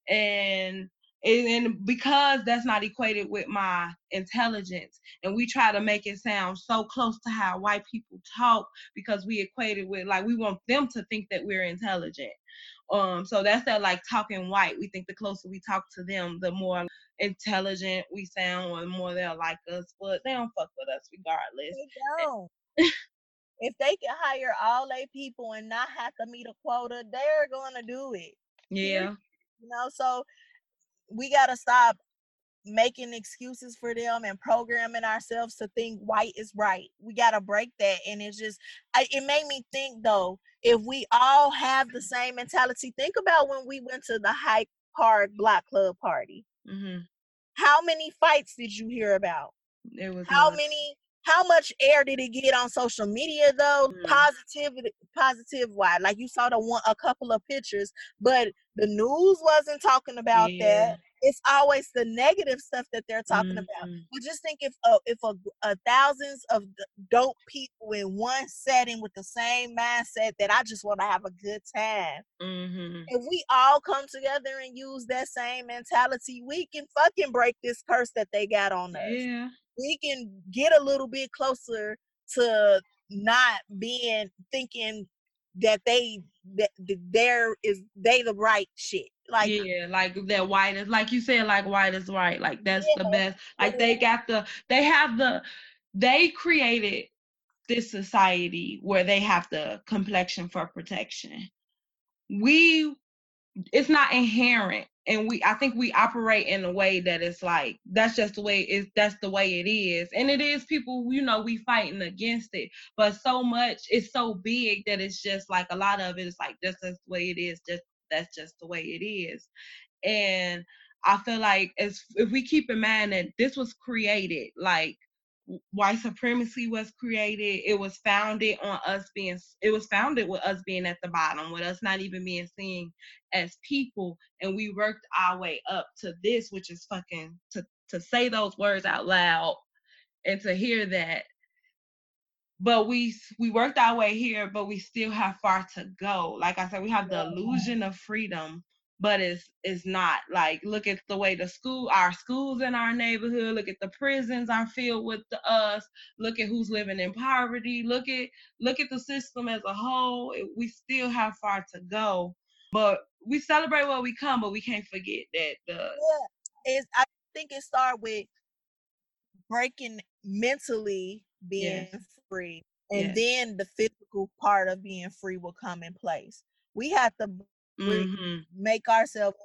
and and because that's not equated with my intelligence and we try to make it sound so close to how white people talk because we equate it with like we want them to think that we're intelligent. Um so that's that like talking white. We think the closer we talk to them the more intelligent we sound or the more they'll like us but they don't fuck with us regardless. They don't. If they can hire all their people and not have to meet a quota they're gonna do it. Yeah. You know so we got to stop making excuses for them and programming ourselves to think white is right. We got to break that. And it's just, I, it made me think though, if we all have the same mentality, think about when we went to the Hyde Park Block Club party. Mhm. How many fights did you hear about? It was How many? How much air did it get on social media though? Mm. Positivity, positive why? Like you saw the one, a couple of pictures, but the news wasn't talking about Yeah. that. It's always the negative stuff that they're talking about. Mhm. But just think if uh, if a, a thousands of dope people in one setting with the same mindset that I just want to have a good time. Mhm. If we all come together and use that same mentality, we can fucking break this curse that they got on us. Yeah. We can get a little bit closer to not being thinking that they that, that there is they the right shit. Like yeah, like that white is like you said, like white is right. Like that's the best. Like they got the they have the they created this society where they have the complexion for protection. We it's not inherent and we I think we operate in a way that it's like that's just the way it's that's the way it is. And it is people, you know, we fighting against it. But so much it's so big that it's just like a lot of it is like that's just the way it is, just that's just the way it is. And I feel like as if we keep in mind that this was created, like white supremacy was created. It was founded on us being. It was founded with us being at the bottom, with us not even being seen as people, and we worked our way up to this, which is fucking to to say those words out loud and to hear that but we we worked our way here but we still have far to go like i said we have the illusion of freedom but it's it's not like look at the way the school our schools in our neighborhood look at the prisons are filled with the us look at who's living in poverty look at look at the system as a whole it- we still have far to go but we celebrate where we come but we can't forget that the yeah, it's I think it started with breaking mentally being Yes. free, and Yes. then the physical part of being free will come in place. We have to mhm, make ourselves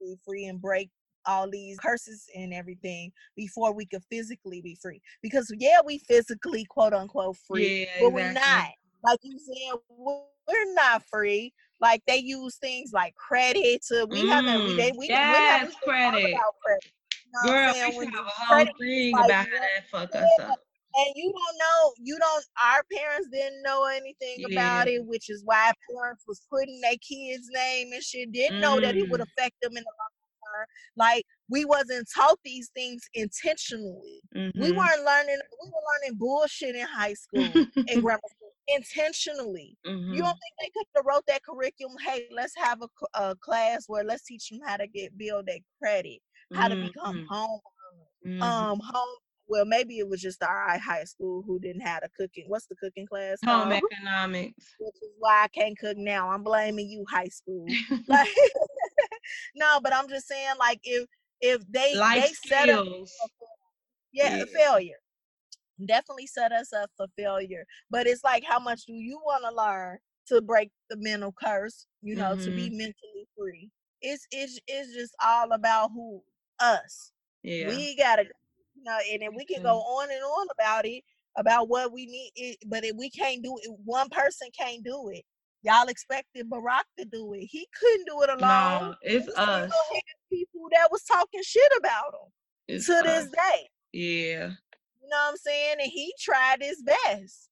be free and break all these curses and everything before we could physically be free. Because yeah, we physically quote unquote free, Yeah, but we're not. Like you said, we're not free. Like they use things like credit to we haven't we Mm, they we, we haven't credit. credit. You know Girl, we should have a whole thing like about how that fuck us up. And you don't know you don't our parents didn't know anything about it which is why parents was putting their kids name and shit didn't know that it would Mm. affect them in the long term like we wasn't taught these things intentionally we Mhm. weren't learning we were learning bullshit in high school and grammar school intentionally you Mhm. don't think they could have wrote that curriculum hey let's have a class where let's teach them how to get build their credit how to become Mhm. home um home well maybe it was just our high school who didn't have a cooking what's the cooking class Home called? economics. which is why i can't cook now i'm blaming you high school like no but i'm just saying like if if they Life they set up yeah, Yeah. failure definitely set us up for failure but it's like how much do you want to learn to break the mental curse you know to be Mm-hmm. mentally free it's it's it's just all about who us Yeah. we gotta know and then we can go mm-hmm. on and on about it about what we need it, but if we can't do it one person can't do it. Y'all expected barack to do it. He couldn't do it alone. No, it's still us. people that was talking shit about him It's to this day. Yeah. you know what i'm saying? And he tried his best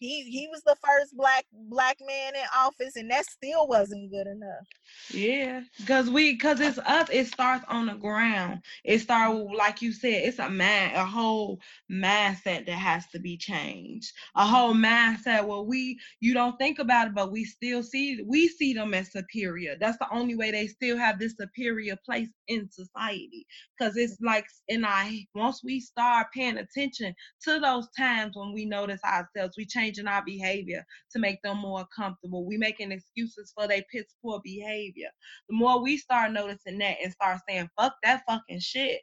he he was the first black black man in office and that still wasn't good enough Yeah, cause we, cause it's us. It starts on the ground. It start with, like you said, it's a man, a whole mindset that has to be changed. A whole mindset where we, you don't think about it, but we still see, we see them as superior. That's the only way they still have this superior place in society. Cause it's like in our, once we start paying attention to those times when we notice ourselves, we changing our behavior to make them more comfortable. We making excuses for their piss poor behavior. The more we start noticing that and start saying, fuck that fucking shit,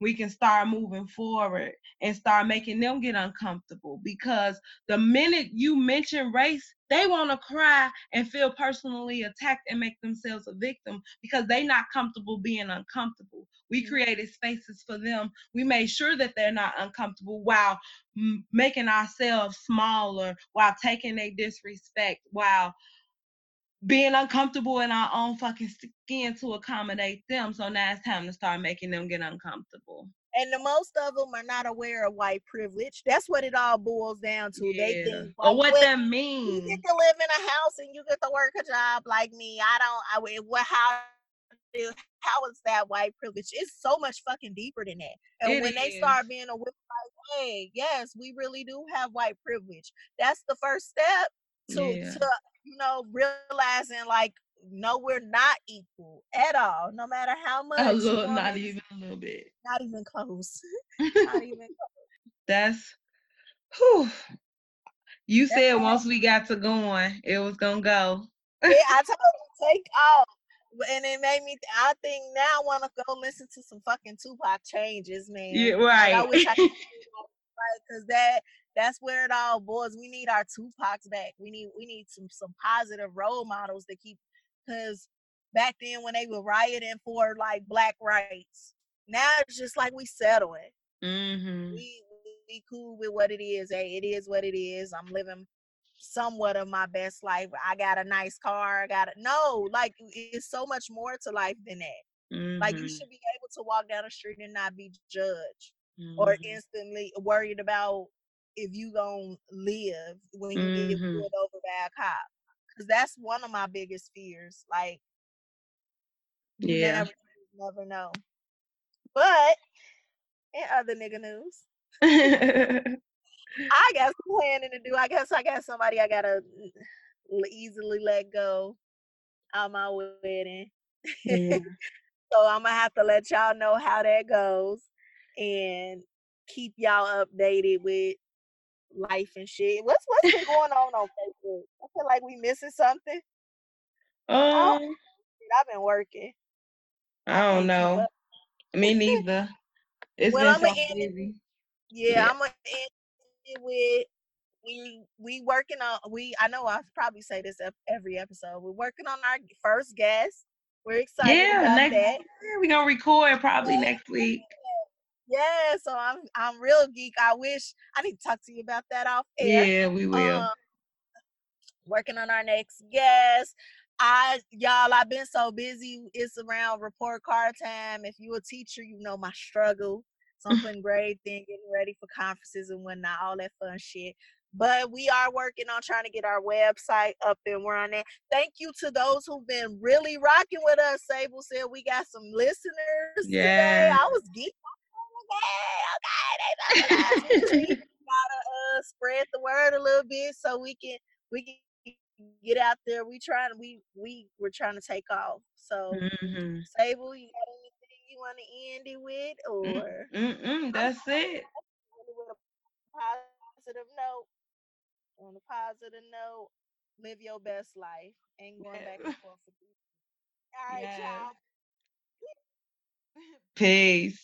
we can start moving forward and start making them get uncomfortable. Because the minute you mention race, they want to cry and feel personally attacked and make themselves a victim because they not comfortable being uncomfortable. We Mhm. created spaces for them. We made sure that they're not uncomfortable while m- making ourselves smaller, while taking a disrespect, while being uncomfortable in our own fucking skin to accommodate them. So now it's time to start making them get uncomfortable. And the most of them are not aware of white privilege. That's what it all boils down to. Yeah. They think or oh, what well, that You get to live in a house and you get to work a job like me. I don't. I what how how is that white privilege? It's so much fucking deeper than that. And It when they start being aware, like, hey, yes, we really do have white privilege. That's the first step to Yeah. to you know realizing like no, we're not equal at all. No matter how much. A little, wanna- not even a little bit. Not even close. not even. That's whew. You That's said once we got to going, it was gonna go. Yeah, I told you take off. And it made me. I think now I want to go listen to some fucking Tupac changes, man. Yeah, Like, I wish I could right because that that's where it all boils. We need our Tupacs back. We need we need some some positive role models to keep because back then when they were rioting for like black rights, now it's just like we settling. hmm We we cool with what it is. Hey, it is what it is. I'm living somewhat of my best life. I got a nice car. I got a no. Like it's so much more to life than that. Like you Mhm, should be able to walk down the street and not be judged or mhm. instantly worried about if you gonna live when you get Mhm. pulled over by a cop. Cause that's one of my biggest fears. Like Yeah. never, never know. But in other nigga news, I got some planning to do. I guess I got somebody I gotta easily let go on my wedding. yeah. So I'm gonna have to let y'all know how that goes and keep y'all updated with life and shit. What's what's been going on on Facebook? I feel like we missing something. Um, I've been working. I don't know. Me neither. It's Well, been I'ma so end it- busy. Yeah, Yeah. I'm gonna end it with we we working on we. I know I probably say this every episode. We're working on our first guest. We're excited Yeah, next that. yeah, we gonna record probably next week. Yeah, so I'm I'm real geek. I wish I need to talk to you about that off air. Yeah, we will. Um, working on our next guest. I y'all, I've been so busy. It's around report card time. If you a teacher, you know my struggle. So I'm putting grade thing, getting ready for conferences and whatnot, all that fun shit. But we are working on trying to get our website up and running. Thank you to those who've been really rocking with us. Sable said we got some listeners today. I was geeked. Okay, okay, they love us. We gotta uh, spread the word a little bit so we can we can get out there. We trying we we we're trying to take off. So hmm Sable, you got anything you want to end it with, or Mm-mm, that's it. positive note? On a positive note, live your best life. Ain't going back and forth. All right, Yes. y'all. Peace.